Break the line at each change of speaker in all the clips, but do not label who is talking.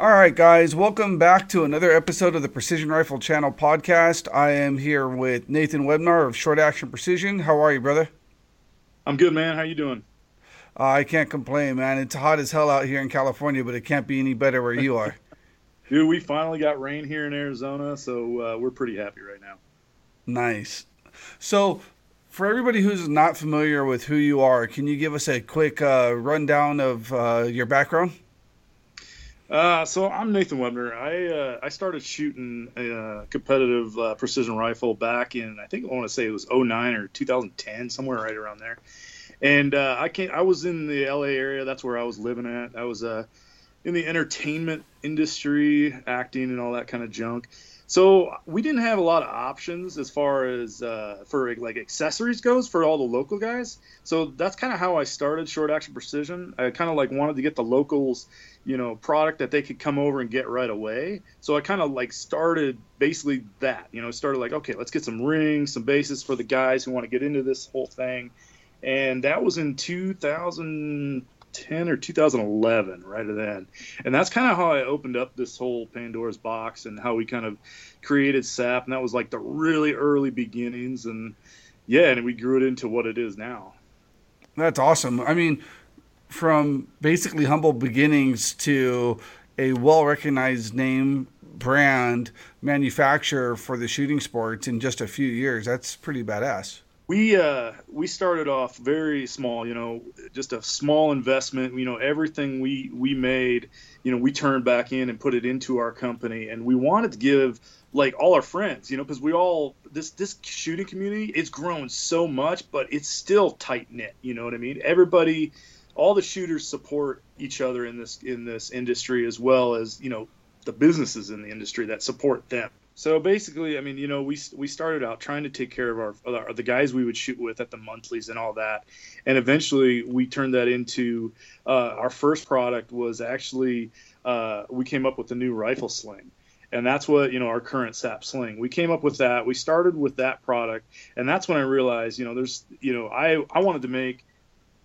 All right, guys, welcome back to another episode of the Precision Rifle Channel podcast. I am here with Nathan Webner of Short Action Precision. How are you, brother?
I'm good, man. How you doing?
Uh, I can't complain, man. It's hot as hell out here in California, but it can't be any better where you are.
Dude, we finally got rain here in Arizona, so uh, we're pretty happy right now.
Nice. So, for everybody who's not familiar with who you are, can you give us a quick uh, rundown of uh, your background?
Uh, so I'm Nathan Webner. I uh, I started shooting a uh, competitive uh, precision rifle back in I think I want to say it was 09 or 2010, somewhere right around there. And uh, I came, I was in the LA area. That's where I was living at. I was uh, in the entertainment industry, acting and all that kind of junk. So we didn't have a lot of options as far as uh, for like accessories goes for all the local guys. So that's kind of how I started Short Action Precision. I kind of like wanted to get the locals, you know, product that they could come over and get right away. So I kind of like started basically that, you know, started like okay, let's get some rings, some bases for the guys who want to get into this whole thing, and that was in 2010 or 2011, right then. And that's kind of how I opened up this whole Pandora's box and how we kind of created SAP. And that was like the really early beginnings. And yeah, and we grew it into what it is now.
That's awesome. I mean, from basically humble beginnings to a well recognized name brand manufacturer for the shooting sports in just a few years, that's pretty badass
we uh, we started off very small, you know, just a small investment. You know, everything we we made, you know, we turned back in and put it into our company, and we wanted to give like all our friends, you know, because we all this this shooting community it's grown so much, but it's still tight knit. You know what I mean? Everybody, all the shooters support each other in this in this industry as well as you know the businesses in the industry that support them. So basically, I mean, you know, we we started out trying to take care of our, our, the guys we would shoot with at the monthlies and all that, and eventually we turned that into uh, our first product was actually uh, we came up with a new rifle sling, and that's what you know our current sap sling. We came up with that. We started with that product, and that's when I realized, you know, there's you know I I wanted to make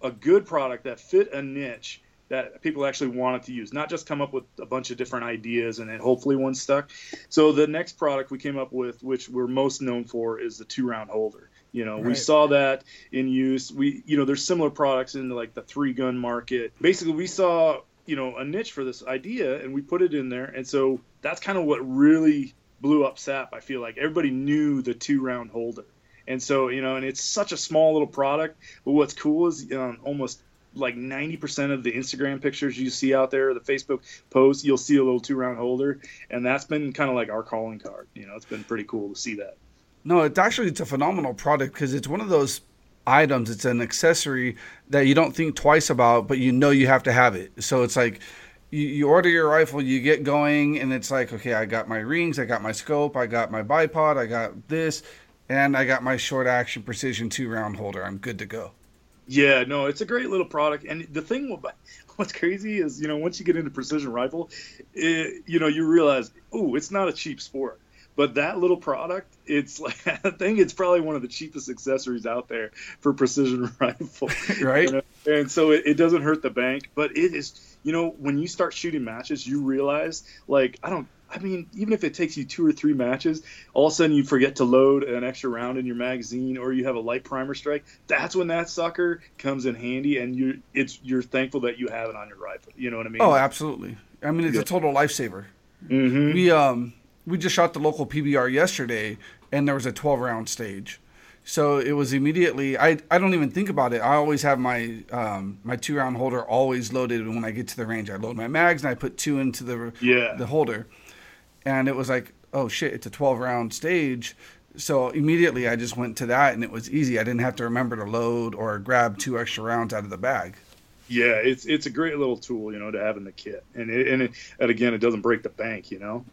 a good product that fit a niche that people actually wanted to use, not just come up with a bunch of different ideas and then hopefully one stuck. So the next product we came up with, which we're most known for, is the two round holder. You know, right. we saw that in use. We, you know, there's similar products in like the three gun market. Basically, we saw, you know, a niche for this idea and we put it in there. And so that's kind of what really blew up SAP. I feel like everybody knew the two round holder. And so, you know, and it's such a small little product. But what's cool is um, almost like 90% of the Instagram pictures you see out there, the Facebook posts, you'll see a little two round holder. And that's been kind of like our calling card. You know, it's been pretty cool to see that.
No, it's actually, it's a phenomenal product because it's one of those items. It's an accessory that you don't think twice about, but you know you have to have it. So it's like, you, you order your rifle, you get going, and it's like, okay, I got my rings, I got my scope, I got my bipod, I got this, and I got my short action precision two round holder. I'm good to go.
Yeah, no, it's a great little product. And the thing what's crazy is, you know, once you get into precision rifle, it, you know, you realize, oh, it's not a cheap sport. But that little product, it's like I think it's probably one of the cheapest accessories out there for precision rifle.
Right.
You know? And so it, it doesn't hurt the bank, but it is, you know, when you start shooting matches, you realize, like, I don't I mean, even if it takes you two or three matches, all of a sudden you forget to load an extra round in your magazine, or you have a light primer strike. That's when that sucker comes in handy, and you it's you're thankful that you have it on your rifle. You know what I mean?
Oh, absolutely. I mean, it's yeah. a total lifesaver.
Mm-hmm.
We um we just shot the local PBR yesterday, and there was a 12 round stage. So it was immediately. I, I don't even think about it. I always have my um, my two round holder always loaded And when I get to the range. I load my mags and I put two into the
yeah.
the holder and it was like, oh shit, it's a 12 round stage. So immediately I just went to that and it was easy. I didn't have to remember to load or grab two extra rounds out of the bag.
Yeah, it's it's a great little tool, you know, to have in the kit, and it, and, it, and again, it doesn't break the bank, you know.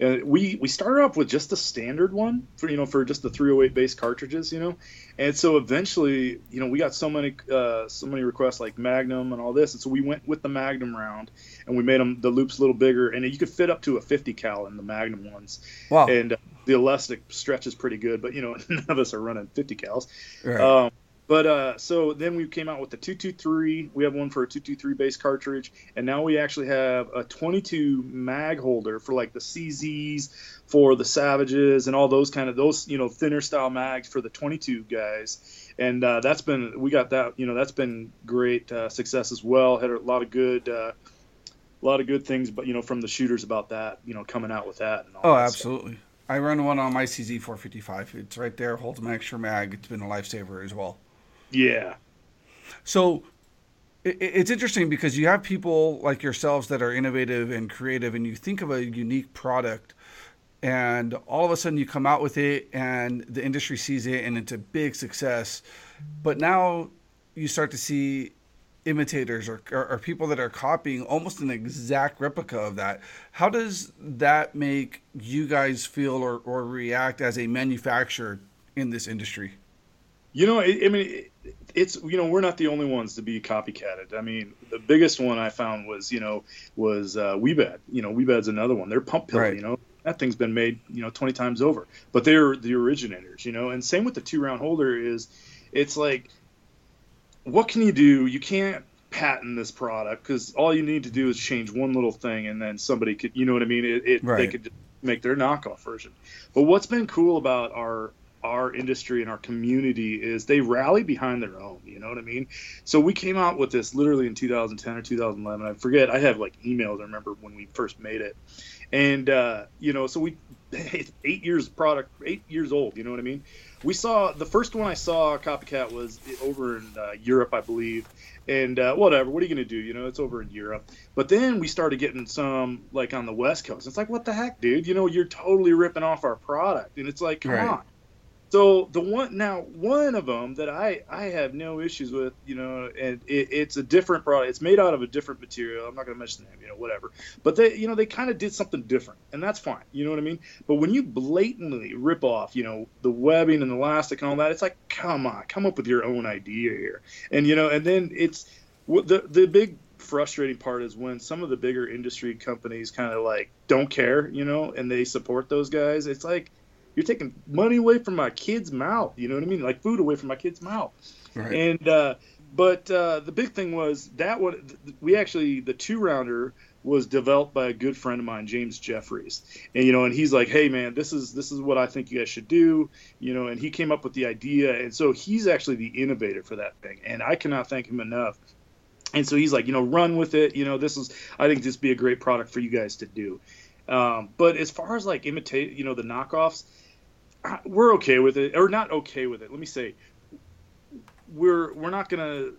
And we we started off with just a standard one for you know for just the 308 base cartridges, you know, and so eventually you know we got so many uh, so many requests like Magnum and all this, and so we went with the Magnum round and we made them the loops a little bigger, and you could fit up to a 50 cal in the Magnum ones.
Wow!
And uh, the elastic stretch is pretty good, but you know none of us are running 50 cals.
Right. Um,
But uh, so then we came out with the 223. We have one for a 223 base cartridge, and now we actually have a 22 mag holder for like the CZs, for the Savages, and all those kind of those you know thinner style mags for the 22 guys. And uh, that's been we got that you know that's been great uh, success as well. Had a lot of good. Uh, a lot of good things, but you know, from the shooters about that, you know, coming out with that.
oh, that absolutely. Stuff. I run one on my CZ 455. It's right there, holds an extra mag. It's been a lifesaver as well.
Yeah.
So it's interesting because you have people like yourselves that are innovative and creative, and you think of a unique product, and all of a sudden you come out with it, and the industry sees it, and it's a big success. But now you start to see imitators or, or, or, people that are copying almost an exact replica of that. How does that make you guys feel or, or react as a manufacturer in this industry?
You know, I, I mean, it's you know we're not the only ones to be copycatted. I mean, the biggest one I found was you know was uh, Wiebad. You know, Wiebad's another one. They're pump pill. Right. You know, that thing's been made you know 20 times over. But they're the originators. You know, and same with the two round holder is, it's like, what can you do? You can't patent this product because all you need to do is change one little thing and then somebody could you know what I mean? It, it right. they could make their knockoff version. But what's been cool about our our industry and our community is they rally behind their own. You know what I mean? So we came out with this literally in 2010 or 2011. I forget. I have like emails. I remember when we first made it, and uh, you know, so we eight years product, eight years old. You know what I mean? We saw the first one I saw copycat was over in uh, Europe, I believe, and uh, whatever. What are you gonna do? You know, it's over in Europe. But then we started getting some like on the West Coast. It's like, what the heck, dude? You know, you're totally ripping off our product, and it's like, come right. on so the one now one of them that I I have no issues with, you know, and it, it's a different product. It's made out of a different material. I'm not going to mention the name, you know, whatever. But they, you know, they kind of did something different, and that's fine. You know what I mean? But when you blatantly rip off, you know, the webbing and the elastic and all that, it's like, come on, come up with your own idea here. And you know, and then it's the the big frustrating part is when some of the bigger industry companies kind of like don't care, you know, and they support those guys. It's like you're taking money away from my kid's mouth. You know what I mean? Like food away from my kid's mouth. Right. And uh, but uh, the big thing was that one we actually the two rounder was developed by a good friend of mine, James Jeffries. And you know, and he's like, "Hey man, this is this is what I think you guys should do." You know, and he came up with the idea, and so he's actually the innovator for that thing, and I cannot thank him enough. And so he's like, you know, run with it. You know, this is I think this be a great product for you guys to do. Um, but as far as like imitate, you know, the knockoffs, we're okay with it, or not okay with it. Let me say, we're we're not gonna.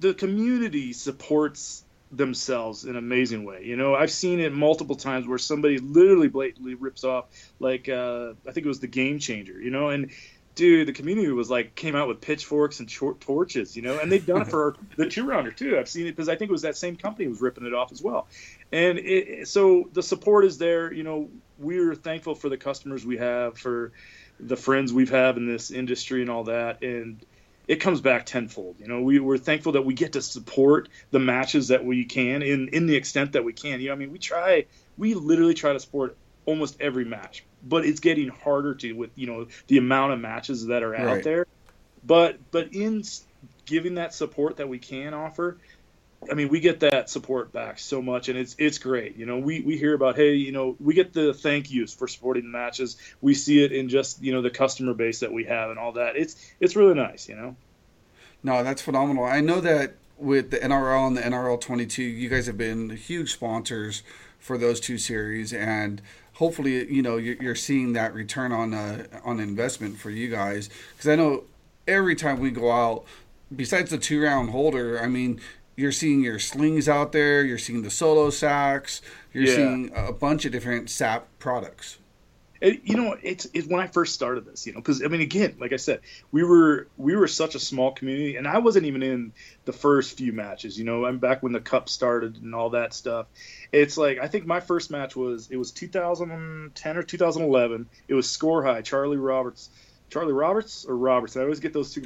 The community supports themselves in an amazing way. You know, I've seen it multiple times where somebody literally blatantly rips off, like uh, I think it was the Game Changer. You know, and dude, the community was like came out with pitchforks and short torches, you know, and they've done it for the two rounder too. I've seen it because I think it was that same company was ripping it off as well, and it, so the support is there. You know, we're thankful for the customers we have, for the friends we've had in this industry and all that, and it comes back tenfold. You know, we, we're thankful that we get to support the matches that we can in in the extent that we can. You know, I mean, we try, we literally try to support almost every match, but it's getting harder to with you know the amount of matches that are out right. there. But but in giving that support that we can offer, I mean, we get that support back so much, and it's it's great. You know, we, we hear about hey, you know, we get the thank yous for supporting the matches. We see it in just you know the customer base that we have and all that. It's it's really nice. You know.
No, that's phenomenal. I know that with the NRL and the NRL 22, you guys have been huge sponsors for those two series, and hopefully, you know, you're, seeing that return on uh, on investment for you guys. Because I know every time we go out, besides the two round holder, I mean, you're seeing your slings out there, you're seeing the solo sacks, you're yeah. seeing a bunch of different SAP products.
It, you know, it's, it's when I first started this, you know, because I mean, again, like I said, we were we were such a small community, and I wasn't even in the first few matches. You know, I'm back when the cup started and all that stuff. It's like I think my first match was it was 2010 or 2011. It was score high, Charlie Roberts, Charlie Roberts or Roberts. I always get those two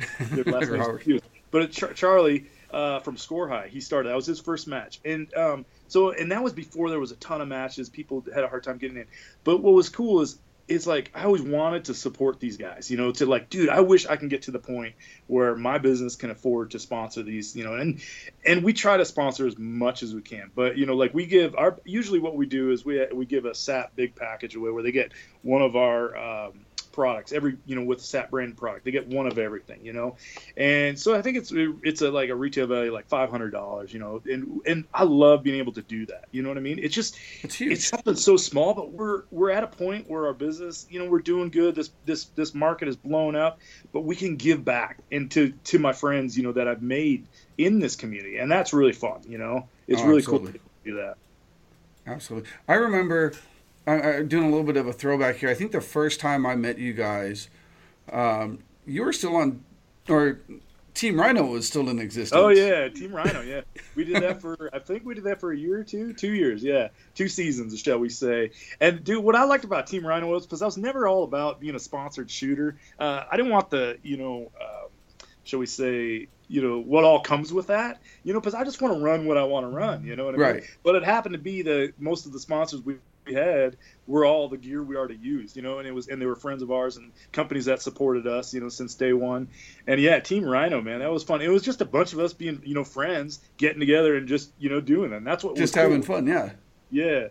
last names confused. But Char- Charlie uh, from Score High. He started. That was his first match, and um, so and that was before there was a ton of matches. People had a hard time getting in. But what was cool is it's like I always wanted to support these guys, you know, to like, dude, I wish I can get to the point where my business can afford to sponsor these, you know, and and we try to sponsor as much as we can, but you know, like we give our usually what we do is we we give a SAP big package away where they get one of our um, products every you know with the sap brand product. They get one of everything you know? And so i think it's it's a like a retail value like $500 you know? And and i love being able to do that you know what i mean? It's just
it's huge.
it's something so small but we're we're at a point where our business you know we're doing good. This this this market is blown up but we can give back. And to to my friends you know that i've made in this community and that's really fun you know? It's oh, really absolutely. cool to do that.
Absolutely. I remember I'm doing a little bit of a throwback here. I think the first time I met you guys, um, you were still on, or Team Rhino was still in existence.
Oh yeah, Team Rhino. Yeah, we did that for. I think we did that for a year or two, two years. Yeah, two seasons, shall we say? And dude, what I liked about Team Rhino was because I was never all about being a sponsored shooter. Uh, I didn't want the, you know, uh, shall we say, you know, what all comes with that. You know, because I just want to run what I want to run. You know what I
right.
mean? But it happened to be the most of the sponsors we we had were all the gear we already used, you know, and it was and they were friends of ours and companies that supported us, you know, since day one. And yeah, Team Rhino, man, that was fun. It was just a bunch of us being, you know, friends, getting together and just, you know, doing it. And that's what
just having cool. fun, yeah.
Yeah.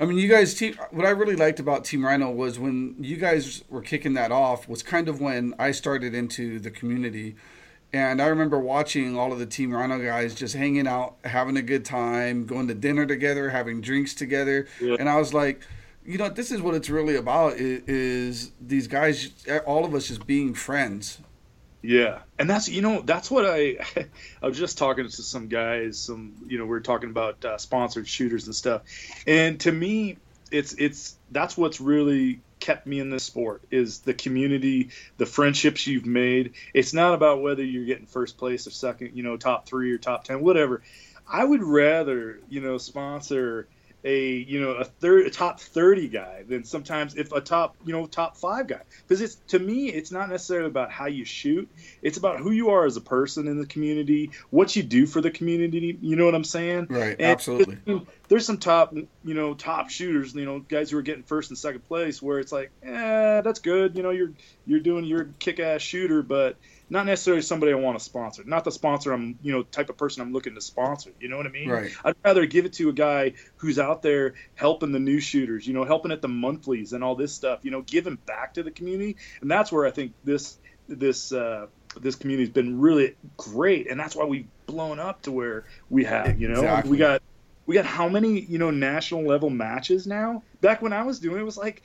I mean, you guys, team, what I really liked about Team Rhino was when you guys were kicking that off was kind of when I started into the community and I remember watching all of the Team Rhino guys just hanging out, having a good time, going to dinner together, having drinks together. Yeah. And I was like, you know, this is what it's really about is, is these guys, all of us just being friends.
Yeah. And that's, you know, that's what I, I was just talking to some guys, some, you know, we are talking about uh, sponsored shooters and stuff. And to me, it's, it's, that's what's really kept me in this sport is the community, the friendships you've made. It's not about whether you're getting first place or second, you know, top three or top ten, whatever. I would rather, you know, sponsor a you know a third a top 30 guy than sometimes if a top you know top five guy because it's to me it's not necessarily about how you shoot it's about who you are as a person in the community what you do for the community you know what i'm saying
right and absolutely
there's some top you know top shooters you know guys who are getting first and second place where it's like eh that's good you know you're you're doing your kick-ass shooter but not necessarily somebody I want to sponsor. Not the sponsor I'm, you know, type of person I'm looking to sponsor. You know what I mean?
Right.
I'd rather give it to a guy who's out there helping the new shooters, you know, helping at the monthlies and all this stuff, you know, giving back to the community. And that's where I think this this uh, this community has been really great, and that's why we've blown up to where we have. You know, exactly. we got we got how many you know national level matches now? Back when I was doing it, it was like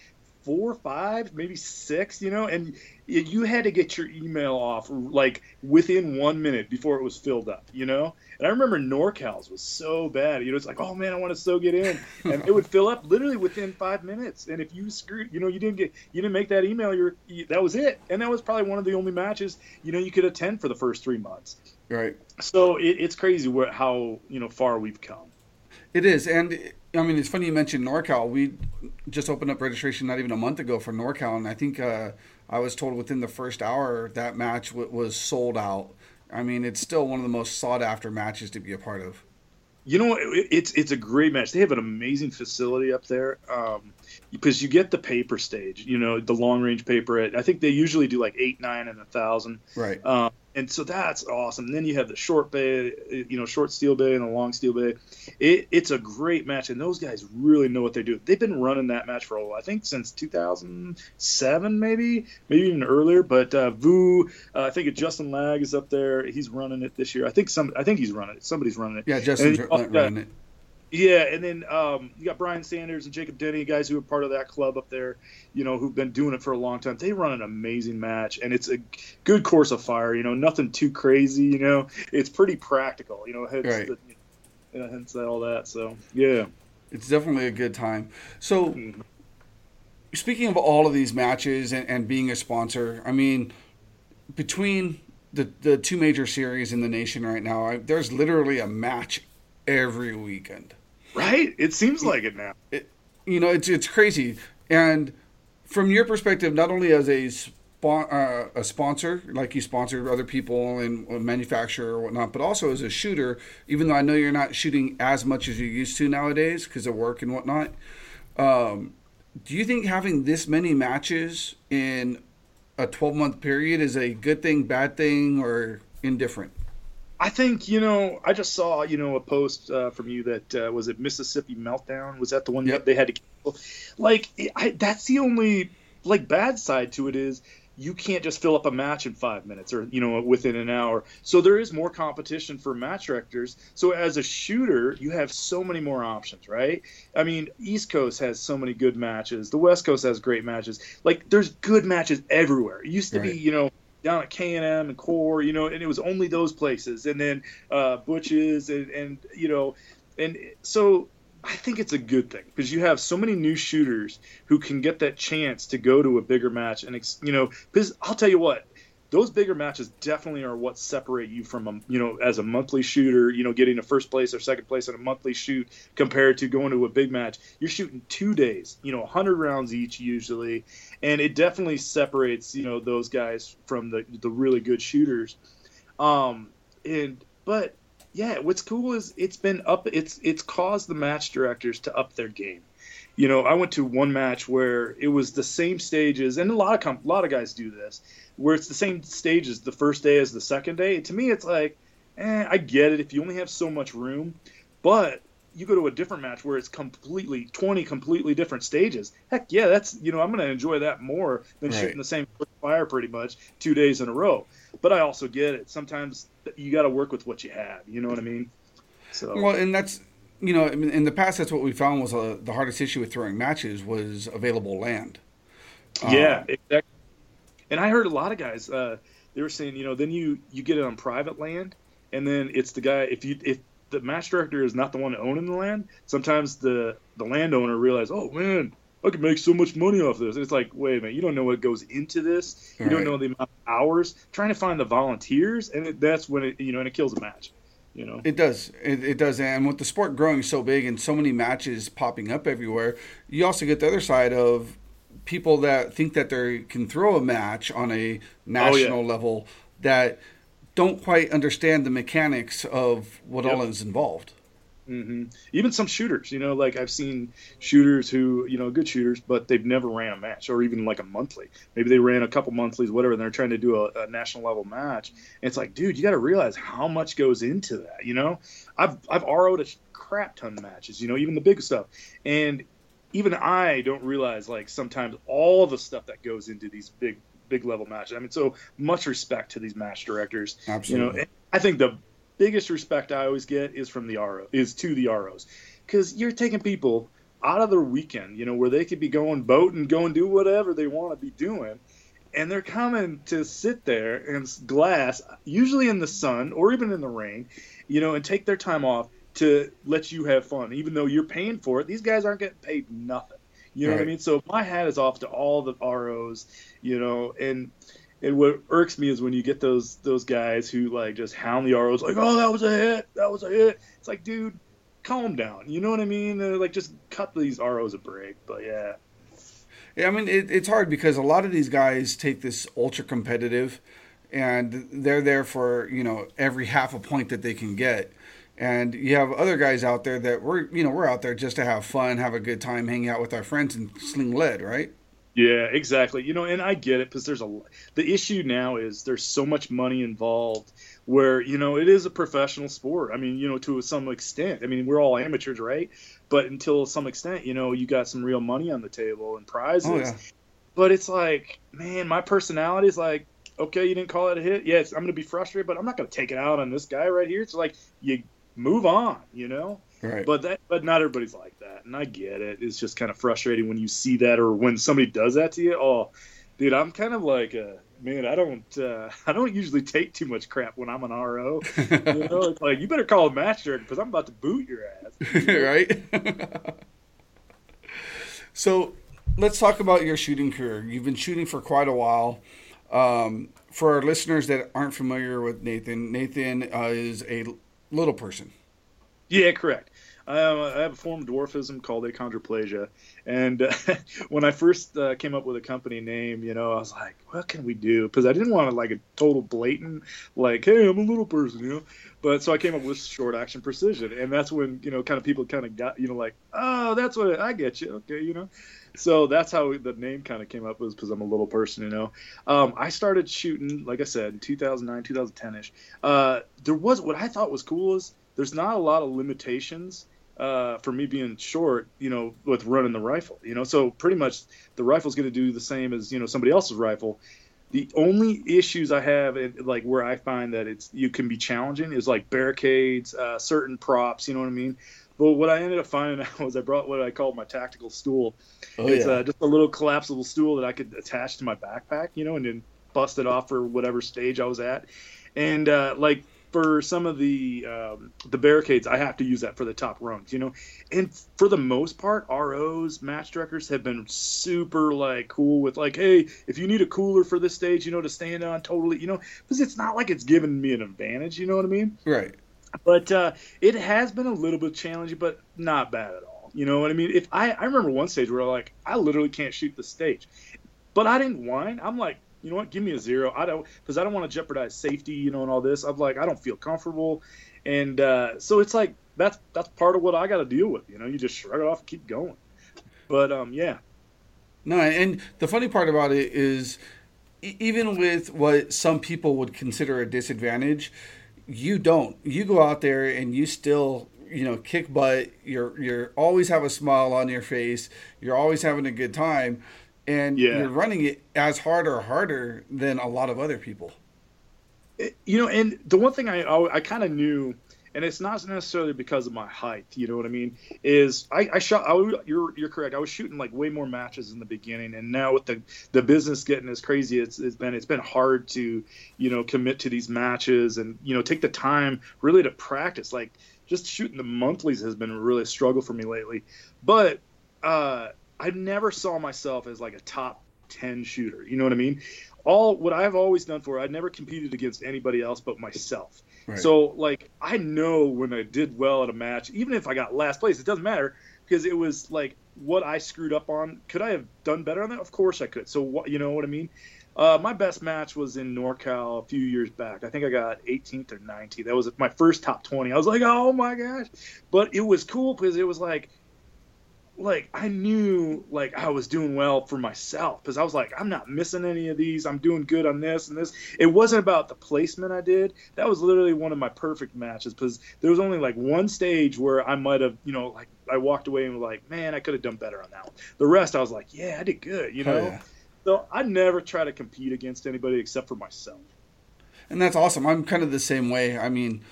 four, five, maybe six, you know, and you had to get your email off like within one minute before it was filled up, you know. And I remember NorCal's was so bad, you know, it's like, oh man, I want to so get in, and it would fill up literally within five minutes. And if you screwed, you know, you didn't get, you didn't make that email, you're that was it. And that was probably one of the only matches, you know, you could attend for the first three months.
Right.
So it, it's crazy how you know far we've come.
It is, and I mean, it's funny you mentioned NorCal. We just opened up registration not even a month ago for NorCal, and I think uh, I was told within the first hour that match w- was sold out. I mean, it's still one of the most sought after matches to be a part of.
You know, it's it's a great match. They have an amazing facility up there um, because you get the paper stage. You know, the long range paper. At, I think they usually do like eight, nine, and a thousand.
Right.
Um, and so that's awesome. And then you have the short bay, you know, short steel bay and the long steel bay. It, it's a great match, and those guys really know what they do. They've been running that match for a while. I think since 2007, maybe, maybe even earlier. But uh, Vu, uh, I think Justin Lag is up there. He's running it this year. I think some, I think he's running it. Somebody's running it.
Yeah, Justin's running it.
Yeah, and then um, you got Brian Sanders and Jacob Denny, guys who are part of that club up there, you know, who've been doing it for a long time. They run an amazing match, and it's a good course of fire. You know, nothing too crazy. You know, it's pretty practical. You know, hence, right. the, you know, hence all that. So yeah,
it's definitely a good time. So, mm-hmm. speaking of all of these matches and, and being a sponsor, I mean, between the the two major series in the nation right now, I, there's literally a match every weekend.
Right? It seems like it now.
It, you know, it's it's crazy. And from your perspective, not only as a uh, a sponsor, like you sponsor other people and manufacturer or whatnot, but also as a shooter, even though I know you're not shooting as much as you used to nowadays because of work and whatnot. Um, do you think having this many matches in a 12 month period is a good thing, bad thing, or indifferent?
I think you know. I just saw you know a post uh, from you that uh, was it Mississippi Meltdown. Was that the one yep. that they had to cancel? Like I, that's the only like bad side to it is you can't just fill up a match in five minutes or you know within an hour so there is more competition for match directors so as a shooter you have so many more options right i mean east coast has so many good matches the west coast has great matches like there's good matches everywhere it used to right. be you know down at K and M and Core, you know, and it was only those places, and then uh, Butch's, and, and you know, and so I think it's a good thing because you have so many new shooters who can get that chance to go to a bigger match, and you know, because I'll tell you what, those bigger matches definitely are what separate you from a you know as a monthly shooter you know getting a first place or second place in a monthly shoot compared to going to a big match you're shooting two days you know 100 rounds each usually and it definitely separates you know those guys from the the really good shooters um and but yeah, what's cool is it's been up. It's it's caused the match directors to up their game. You know, I went to one match where it was the same stages, and a lot of comp, a lot of guys do this, where it's the same stages the first day as the second day. To me, it's like, eh, I get it if you only have so much room, but you go to a different match where it's completely 20 completely different stages heck yeah that's you know i'm going to enjoy that more than right. shooting the same fire pretty much two days in a row but i also get it sometimes you got to work with what you have you know what i mean
so well and that's you know in the past that's what we found was uh, the hardest issue with throwing matches was available land
yeah um, exactly and i heard a lot of guys uh, they were saying you know then you you get it on private land and then it's the guy if you if the match director is not the one owning the land. Sometimes the the landowner realizes, oh man, I could make so much money off this. And it's like, wait a minute, you don't know what goes into this. You don't know the amount of hours trying to find the volunteers, and it, that's when it you know and it kills a match. You know,
it does. It, it does. And with the sport growing so big and so many matches popping up everywhere, you also get the other side of people that think that they can throw a match on a national oh, yeah. level that don't quite understand the mechanics of what yep. all is involved.
Mm-hmm. Even some shooters, you know, like I've seen shooters who, you know, good shooters, but they've never ran a match or even like a monthly. Maybe they ran a couple monthlies, whatever, and they're trying to do a, a national level match. And it's like, dude, you got to realize how much goes into that. You know, I've I've RO'd a crap ton of matches, you know, even the big stuff, and even I don't realize like sometimes all the stuff that goes into these big big level matches. I mean, so much respect to these match directors.
Absolutely.
You know, I think the biggest respect I always get is from the RO is to the ROs because you're taking people out of their weekend, you know, where they could be going boating, going do whatever they want to be doing, and they're coming to sit there and glass, usually in the sun or even in the rain, you know, and take their time off to let you have fun, even though you're paying for it. These guys aren't getting paid nothing. You know right. what I mean? So my hat is off to all the ROs, you know, and and what irks me is when you get those those guys who like just hound the ROs like, oh, that was a hit, that was a hit. It's like, dude, calm down. You know what I mean? They're like, just cut these ROs a break. But yeah.
Yeah, I mean it, it's hard because a lot of these guys take this ultra competitive, and they're there for you know every half a point that they can get and you have other guys out there that we're you know we're out there just to have fun have a good time hanging out with our friends and sling lead right
yeah exactly. You know and i get it because there's a the issue now is there's so much money involved where you know it is a professional sport. I mean you know to some extent. I mean we're all amateurs right? But until some extent you know you got some real money on the table and prizes. Oh, yeah. but it's like man my personality is like okay you didn't call it a hit? Yes i'm gonna be frustrated but i'm not gonna take it out on this guy right here. It's like you move on, you know.
Right.
But that, but not everybody's like that, and I get it. It's just kind of frustrating when you see that, or when somebody does that to you. Oh, dude, I'm kind of like a man. I don't, uh, I don't usually take too much crap when I'm an RO. you know, it's like you better call a match director because I'm about to boot your ass.
right. so, let's talk about your shooting career. You've been shooting for quite a while. Um, for our listeners that aren't familiar with Nathan, Nathan uh, is a little person.
Yeah, correct. I, I have a form of dwarfism called achondroplasia, and uh, when I first uh, came up with a company name, you know, I was like, what can we do? Because I didn't want to like a total blatant, like, hey, I'm a little person, you know. But so I came up with short action precision, and that's when you know, kind of people kind of got, you know, like, oh, that's what I get you, okay, you know. So that's how the name kind of came up was because I'm a little person, you know. Um, I started shooting, like I said, in 2009, 2010 ish. Uh, there was what I thought was cool is there's not a lot of limitations uh, for me being short, you know, with running the rifle, you know. So pretty much the rifle's going to do the same as you know somebody else's rifle. The only issues I have, like where I find that it's you can be challenging, is like barricades, uh, certain props. You know what I mean? But what I ended up finding out was I brought what I called my tactical stool. Oh, it's yeah. uh, just a little collapsible stool that I could attach to my backpack, you know, and then bust it off for whatever stage I was at. And uh, like for some of the um, the barricades, I have to use that for the top rungs, you know. And for the most part, ROs, match directors have been super like cool with like, hey, if you need a cooler for this stage, you know, to stand on, totally, you know, because it's not like it's giving me an advantage, you know what I mean?
Right.
But uh, it has been a little bit challenging, but not bad at all. You know what I mean? If I, I remember one stage where like I literally can't shoot the stage, but I didn't whine. I'm like, you know what? Give me a zero. I don't because I don't want to jeopardize safety, you know, and all this. I'm like, I don't feel comfortable, and uh, so it's like that's that's part of what I got to deal with. You know, you just shrug it off and keep going. But um, yeah.
No, and the funny part about it is, even with what some people would consider a disadvantage, you don't. You go out there and you still you know kick butt you're you're always have a smile on your face you're always having a good time and yeah. you're running it as hard or harder than a lot of other people
you know and the one thing i i kind of knew and it's not necessarily because of my height. You know what I mean? Is I, I shot. I, you're you're correct. I was shooting like way more matches in the beginning, and now with the the business getting as crazy it's, it's been, it's been hard to you know commit to these matches and you know take the time really to practice. Like just shooting the monthlies has been really a struggle for me lately. But uh, I never saw myself as like a top 10 shooter. You know what I mean? All what I've always done for I never competed against anybody else but myself. So like I know when I did well at a match, even if I got last place, it doesn't matter because it was like what I screwed up on. Could I have done better on that? Of course I could. So what you know what I mean? Uh, my best match was in NorCal a few years back. I think I got 18th or 19th. That was my first top 20. I was like, oh my gosh! But it was cool because it was like like I knew like I was doing well for myself because I was like I'm not missing any of these. I'm doing good on this and this. It wasn't about the placement I did. That was literally one of my perfect matches because there was only like one stage where I might have you know like I walked away and was like man I could have done better on that one. The rest I was like yeah I did good you know. yeah. So I never try to compete against anybody except for myself.
And that's awesome. I'm kind of the same way. I mean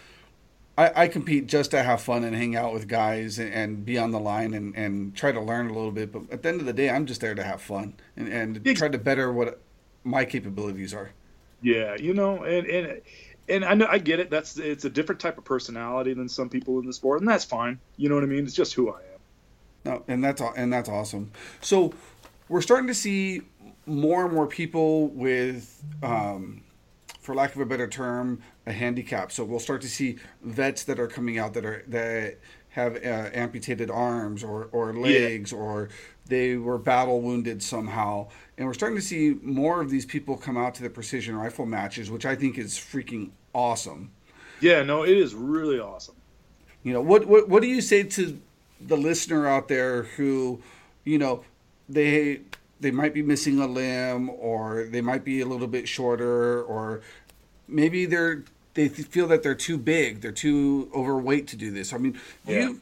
I, I, compete just to have fun and hang out with guys and, and, be on the line and, and try to learn a little bit. But at the end of the day, I'm just there to have fun and, and try to better what my capabilities are.
Yeah, you know, and and and I know I get it. That's it's a different type of personality than some people in the sport, and that's fine. You know what I mean? It's just who I am.
No, and that's and that's awesome. So we're starting to see more and more people with. Um, for lack of a better term, a handicap. So we'll start to see vets that are coming out that are that have uh, amputated arms or, or legs yeah. or they were battle wounded somehow. And we're starting to see more of these people come out to the precision rifle matches, which I think is freaking awesome.
Yeah, no, it is really awesome.
You know, what what what do you say to the listener out there who, you know, they they might be missing a limb or they might be a little bit shorter or maybe they're they feel that they're too big, they're too overweight to do this. I mean, yeah. you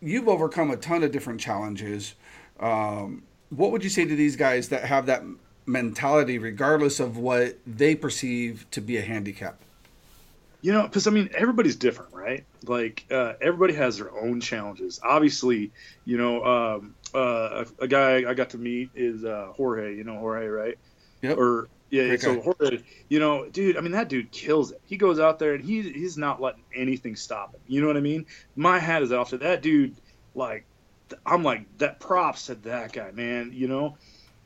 you've overcome a ton of different challenges. Um, what would you say to these guys that have that mentality, regardless of what they perceive to be a handicap?
You know, because I mean, everybody's different, right? Like uh, everybody has their own challenges. Obviously, you know, um, uh, a, a, guy I got to meet is uh, Jorge. You know Jorge, right?
Yep.
Or yeah, okay. so Jorge, you know, dude, I mean that dude kills it. He goes out there and he he's not letting anything stop him. You know what I mean? My hat is off to that dude. Like, I'm like that. Props to that guy, man. You know,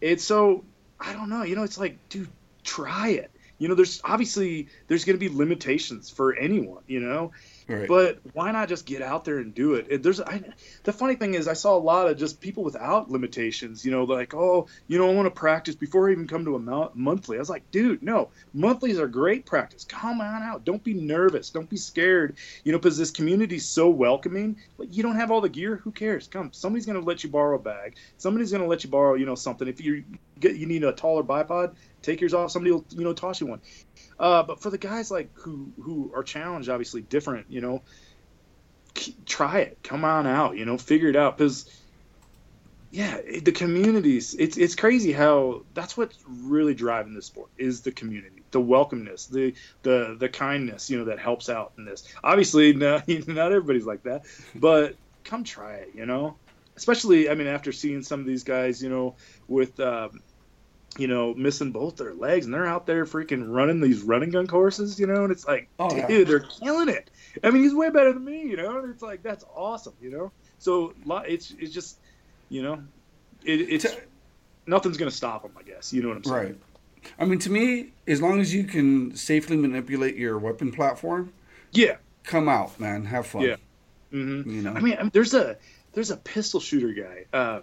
it's so I don't know. You know, it's like, dude, try it. You know, there's obviously there's going to be limitations for anyone. You know, Right. But why not just get out there and do it? there's I, the funny thing is I saw a lot of just people without limitations. You know, like oh, you know, I want to practice before I even come to a mo- monthly. I was like, dude, no, monthlies are great practice. Come on out. Don't be nervous. Don't be scared. You know, because this community's so welcoming. Like you don't have all the gear. Who cares? Come, somebody's gonna let you borrow a bag. Somebody's gonna let you borrow, you know, something. If you get you need a taller bipod, take yours off. Somebody will, you know, toss you one. Uh, but for the guys like who who are challenged, obviously different, you know, try it. Come on out, you know, figure it out because yeah, the communities. It's it's crazy how that's what's really driving the sport is the community, the welcomeness, the the the kindness, you know, that helps out in this. Obviously, not, not everybody's like that, but come try it, you know. Especially, I mean, after seeing some of these guys, you know, with um, you know, missing both their legs, and they're out there freaking running these running gun courses, you know, and it's like, oh, dude, yeah. they're killing it. I mean, he's way better than me, you know, and it's like that's awesome, you know. So it's it's just, you know, it, it's nothing's gonna stop him, I guess. You know what I'm saying? Right.
I mean, to me, as long as you can safely manipulate your weapon platform,
yeah,
come out, man, have fun.
Yeah. Mm-hmm. You know, I mean, I mean, there's a there's a pistol shooter guy. Uh,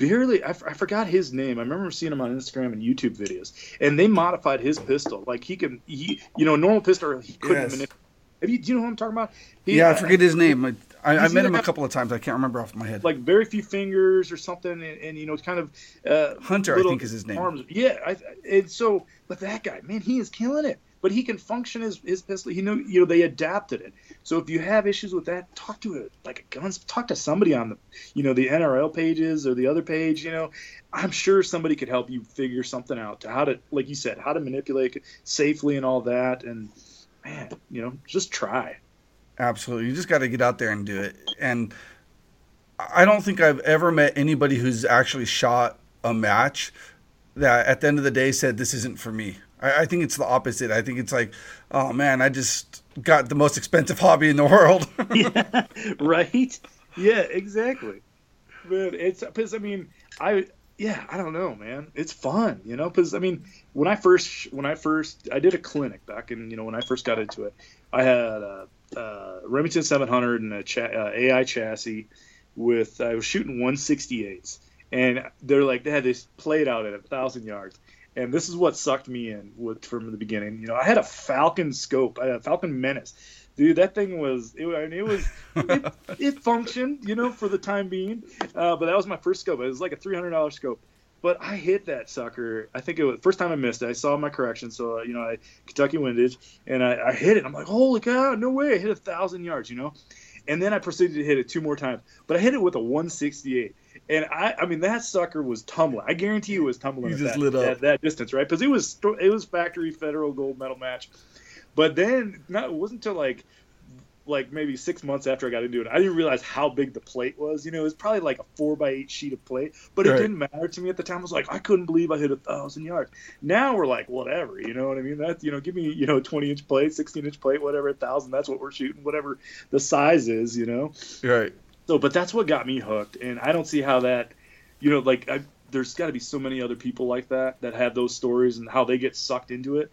barely I, f- I forgot his name i remember seeing him on instagram and youtube videos and they modified his pistol like he can he you know normal pistol he couldn't yes. manipulate have you, do you know what I'm talking about?
He, yeah, I forget his name. I, I met him a couple of times. I can't remember off my head.
Like very few fingers or something, and, and you know, kind of uh,
Hunter, I think is his name. Arms.
Yeah, I, and so, but that guy, man, he is killing it but he can function his, his pistol. He know, you know, they adapted it. So if you have issues with that, talk to it like a guns. Talk to somebody on the, you know, the NRL pages or the other page. You know, I'm sure somebody could help you figure something out to how to, like you said, how to manipulate it safely and all that. And man, you know, just try.
Absolutely, you just got to get out there and do it. And I don't think I've ever met anybody who's actually shot a match that at the end of the day said this isn't for me. I, I, think it's the opposite. I think it's like, oh man, I just got the most expensive hobby in the world.
yeah, right. Yeah, exactly. But it's because I mean, I yeah, I don't know, man. It's fun, you know. Because I mean, when I first when I first I did a clinic back in you know when I first got into it, I had a, a Remington 700 and a uh, AI chassis with I was shooting 168s, and they're like they had this played out at a thousand yards, and this is what sucked me in with, from the beginning. You know, I had a Falcon scope, I had a Falcon Menace. Dude, that thing was it, I mean, it was it, it, functioned, you know, for the time being. Uh, but that was my first scope. It was like a three hundred dollar scope. But I hit that sucker. I think it was first time I missed it. I saw my correction, so uh, you know, I Kentucky windage, and I, I hit it. I'm like, holy cow, no way! I hit a thousand yards, you know. And then I proceeded to hit it two more times, but I hit it with a 168 and I, I mean, that sucker was tumbling. I guarantee you, it was tumbling.
just
that,
lit up.
at that distance, right? Because it was it was factory federal gold medal match. But then, not it wasn't until like like maybe six months after I got into it, I didn't realize how big the plate was. You know, it was probably like a four by eight sheet of plate, but it right. didn't matter to me at the time. I was like, I couldn't believe I hit a thousand yards. Now we're like, whatever, you know what I mean? That you know, give me you know, twenty inch plate, sixteen inch plate, whatever, a thousand. That's what we're shooting, whatever the size is, you know.
Right.
So, but that's what got me hooked, and I don't see how that you know, like I, there's got to be so many other people like that that have those stories and how they get sucked into it.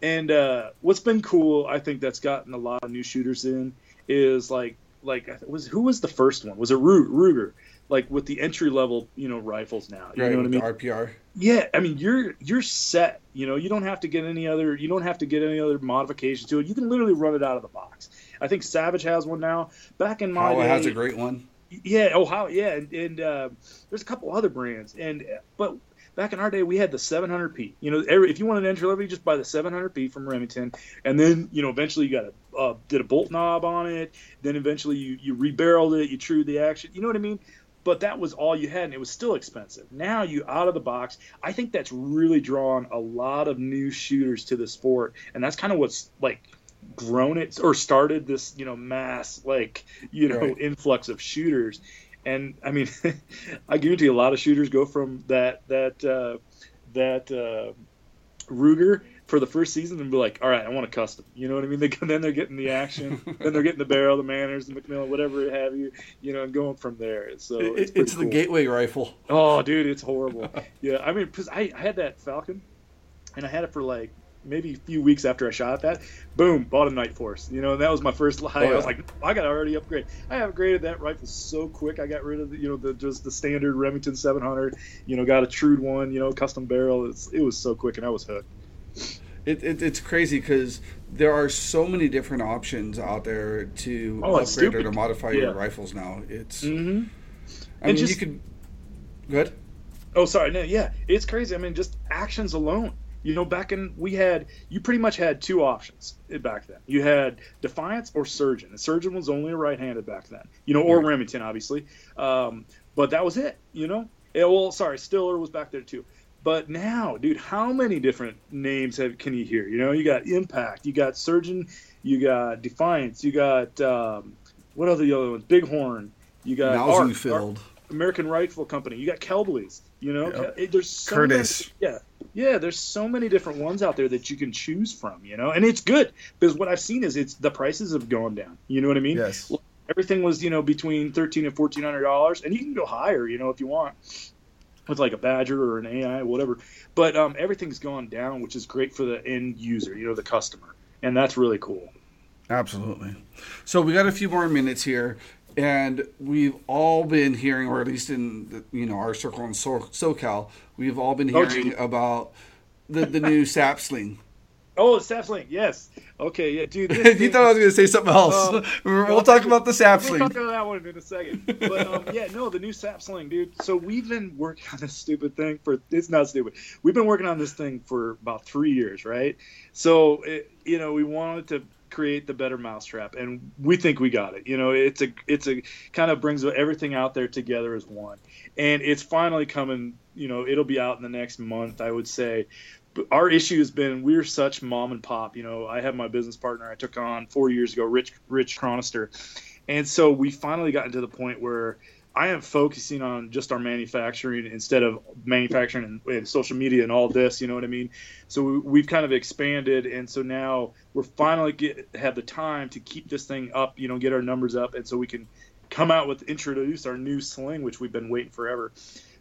And uh, what's been cool, I think that's gotten a lot of new shooters in is like like was who was the first one? Was it Ruger? Like with the entry level, you know, rifles now. You
right,
know what I mean?
RPR.
Yeah, I mean you're you're set. You know, you don't have to get any other you don't have to get any other modifications to it. You can literally run it out of the box. I think Savage has one now. Back in my
Howa
day,
has a great one.
Yeah, Ohio. Yeah, and, and uh, there's a couple other brands, and but back in our day we had the 700p. You know, every, if you want an entry level, you just buy the 700p from Remington, and then you know eventually you got a uh, did a bolt knob on it. Then eventually you you rebarreled it, you trued the action. You know what I mean? But that was all you had, and it was still expensive. Now you out of the box. I think that's really drawn a lot of new shooters to the sport, and that's kind of what's like grown it or started this you know mass like you know right. influx of shooters. And i mean i guarantee a lot of shooters go from that that uh, that uh, ruger for the first season and be like all right i want a custom. You know what i mean? They, then they're getting the action then they're getting the barrel the manners the mcmillan whatever have you you know and going from there. So
it's, it's the gateway rifle.
Oh dude it's horrible. Yeah i mean because I, I had that falcon and i had it for like maybe a few weeks after I shot that, boom, bought a Nightforce. You know, and that was my first lie. Oh, yeah. I was like, I got to already upgrade. I upgraded that rifle so quick. I got rid of the, you know the just the standard Remington 700. You know, got a Trued one. You know, custom barrel. It's, it was so quick, and I was hooked.
It, it, it's crazy because there are so many different options out there to oh, upgrade or to modify yeah. your rifles now. It's, mm-hmm. I and mean, just, you could. Good.
Oh, sorry. No, yeah, it's crazy. I mean, just actions alone. You know, back in we had you pretty much had two options back then. You had Defiance or Surgeon. And Surgeon was only a right-handed back then. You know, or Remington, obviously. Um, but that was it. You know. Yeah, well, sorry, Stiller was back there too. But now, dude, how many different names have can you hear? You know, you got Impact, you got Surgeon, you got Defiance, you got um, what are the other ones? Bighorn, you got American Rifle Company, you got Kelbley's. You know, yep. there's so Curtis. Many, yeah, yeah. There's so many different ones out there that you can choose from. You know, and it's good because what I've seen is it's the prices have gone down. You know what I mean?
Yes.
Everything was you know between thirteen and fourteen hundred dollars, and you can go higher. You know, if you want with like a Badger or an AI, whatever. But um, everything's gone down, which is great for the end user. You know, the customer, and that's really cool.
Absolutely. So we got a few more minutes here and we've all been hearing, or at least in the, you know our circle in so- SoCal, we've all been oh, hearing oh, about the the new sapsling.
Oh, sapsling, yes. Okay, yeah, dude.
you thought I was going to say something else. Uh, we'll, we'll talk about the sapsling.
We'll talk about that one in a second. But um, yeah, no, the new sapsling, dude. So we've been working on this stupid thing for. It's not stupid. We've been working on this thing for about three years, right? So it, you know, we wanted to create the better mousetrap and we think we got it. You know it's a it's a kind of brings everything out there together as one. And it's finally coming you know it'll be out in the next month i would say. But our issue has been we're such mom and pop you know. I have my business partner i took on four years ago rich rich chronister. And so we finally gotten to the point where I am focusing on just our manufacturing instead of manufacturing and, and, social media and all this. You know what I mean? So we, have kind of expanded, and so now we're finally get have the time to keep this thing up. You know, get our numbers up, and so we can come out with introduce our new sling, which we've been waiting forever.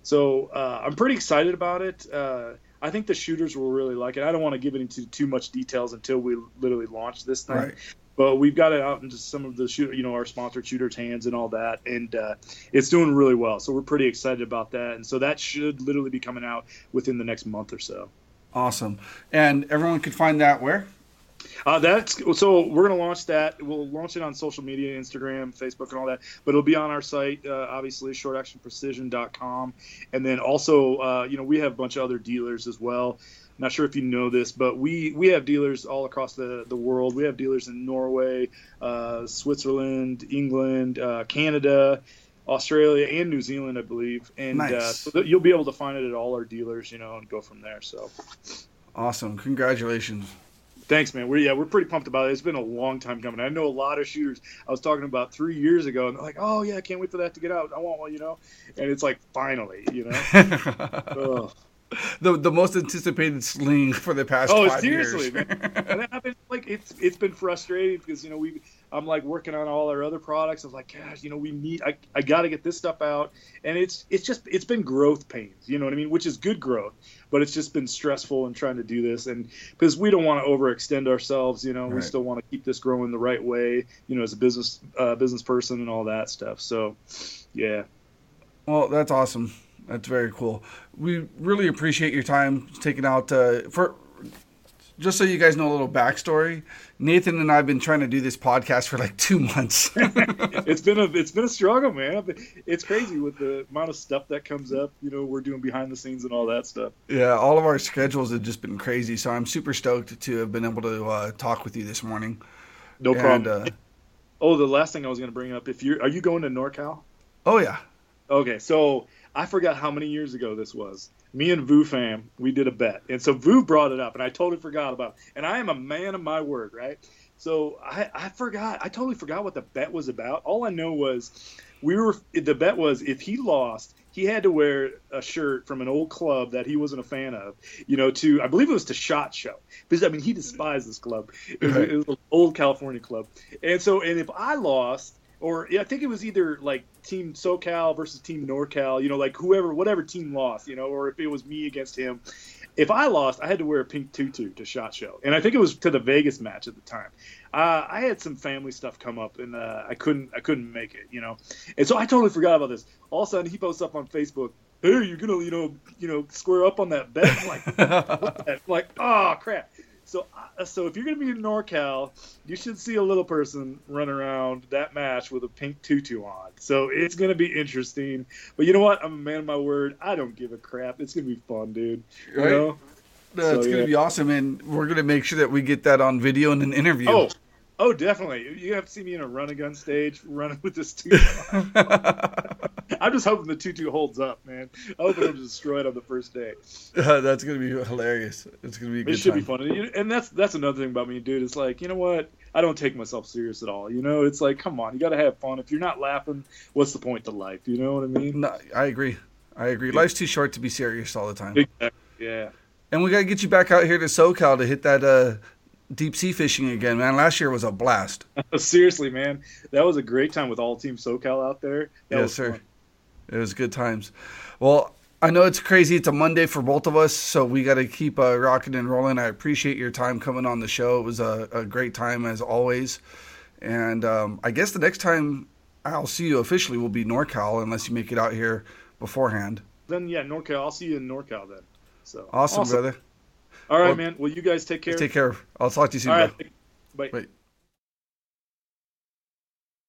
So uh, I'm pretty excited about it. Uh, I think the shooters will really like it. I don't want to give it into too much details until we literally launch this thing. Right but we've got it out into some of the shoot, you know, our sponsored shooters' hands and all that, and uh, it's doing really well. So we're pretty excited about that, and so that should literally be coming out within the next month or so.
Awesome, and everyone could find that where.
Uh, that's so we're gonna launch that. We'll launch it on social media, Instagram, Facebook, and all that. But it'll be on our site, uh, obviously, shortactionprecision.com, and then also, uh, you know, we have a bunch of other dealers as well not sure if you know this, but we we have dealers all across the the world. We have dealers in Norway, uh, Switzerland, England, uh, Canada. Australia and New Zealand, I believe, and uh, nice. uh, so you'll be able to find it at all our dealers, you know, and go from there. So,
awesome! Congratulations.
Thanks, man. We're yeah, we're pretty pumped about it. It's been a long time coming. I know a lot of shooters. I was talking about three years ago, and they're like, "Oh yeah, I can't wait for that to get out. I want one," you know. And it's like finally, you know.
the the most anticipated sling for the past oh, seriously, years.
man. and like it's it's been frustrating because you know we I'm like working on all our other products. I was like, gosh, you know, we need I, I got to get this stuff out, and it's it's just it's been growth pains, you know what I mean? Which is good growth, but it's just been stressful and trying to do this, and because we don't want to overextend ourselves, you know, right. we still want to keep this growing the right way, you know, as a business uh, business person and all that stuff. So, yeah.
Well, that's awesome. That's very cool. We really appreciate your time taking out uh, for. Just so you guys know a little backstory, Nathan and I have been trying to do this podcast for like two months.
it's been a it's been a struggle, man. It's crazy with the amount of stuff that comes up. You know, we're doing behind the scenes and all that stuff.
Yeah, all of our schedules have just been crazy. So I'm super stoked to have been able to uh, talk with you this morning.
No and, problem. Uh, oh, the last thing I was going to bring up: if you're are you going to NorCal?
Oh yeah.
Okay, so I forgot how many years ago this was. Me and Vu fam, we did a bet, and so Vu brought it up, and I totally forgot about. It. And I am a man of my word, right? So I, I forgot. I totally forgot what the bet was about. All I know was we were. The bet was if he lost, he had to wear a shirt from an old club that he wasn't a fan of, you know, to I believe it was to Shot Show because I mean he despised this club. It was, it was an old California club, and so and if I lost, or yeah, I think it was either like Team SoCal versus Team NorCal, you know, like whoever, whatever team lost, you know, or if it was me against him. if I lost, I had to wear a pink tutu to Shot Show, and I think it was to the Vegas match at the time. Uh, I had some family stuff come up, and uh, I couldn't I couldn't make it, you know. And so I totally forgot about this. All of a sudden, he posts up on Facebook, "Hey, you're gonna you know you know square up on that bet." I'm like, what like, oh crap. So, uh, so if you're going to be in NorCal, you should see a little person run around that match with a pink tutu on. So it's going to be interesting. But you know what? I'm a man of my word. I don't give a crap. It's going to be fun, dude. You
Right.
know?
No,
So,
it's gonna
yeah.
be awesome, and we're gonna make sure that we get that on video in an interview.
Oh, oh, definitely. You have to see me in a run a gun stage running with this tutu. I'm just hoping the tutu holds up, man. I hope it'll destroy it on the first day.
That's gonna be hilarious. It's gonna be a
It should
time.
be fun, and, that's that's another thing about me, dude. It's like you know what? I don't take myself serious at all. You know, it's like come on, you got to have fun. If you're not laughing, what's the point to life? You know what I mean?
No, I agree. I agree. Life's too short to be serious all the time.
Exactly. Yeah.
And we gotta get you back out here to SoCal to hit that uh, deep sea fishing again, man. Last year was a blast.
Seriously, man, that was a great time with all Team SoCal out there. That
yes, sir.
fun.
It was good times. Well, I know it's crazy. It's a Monday for both of us, so we got to keep uh, rocking and rolling. I appreciate your time coming on the show. It was a, a great time as always. And um, I guess the next time I'll see you officially will be NorCal, unless you make it out here beforehand.
Then yeah, NorCal. I'll see you in NorCal then. So
Awesome, brother.
All right,
Well,
man. Well, you guys take care.
Take care. I'll talk to you soon,
All
bro.
Bye.
Bye.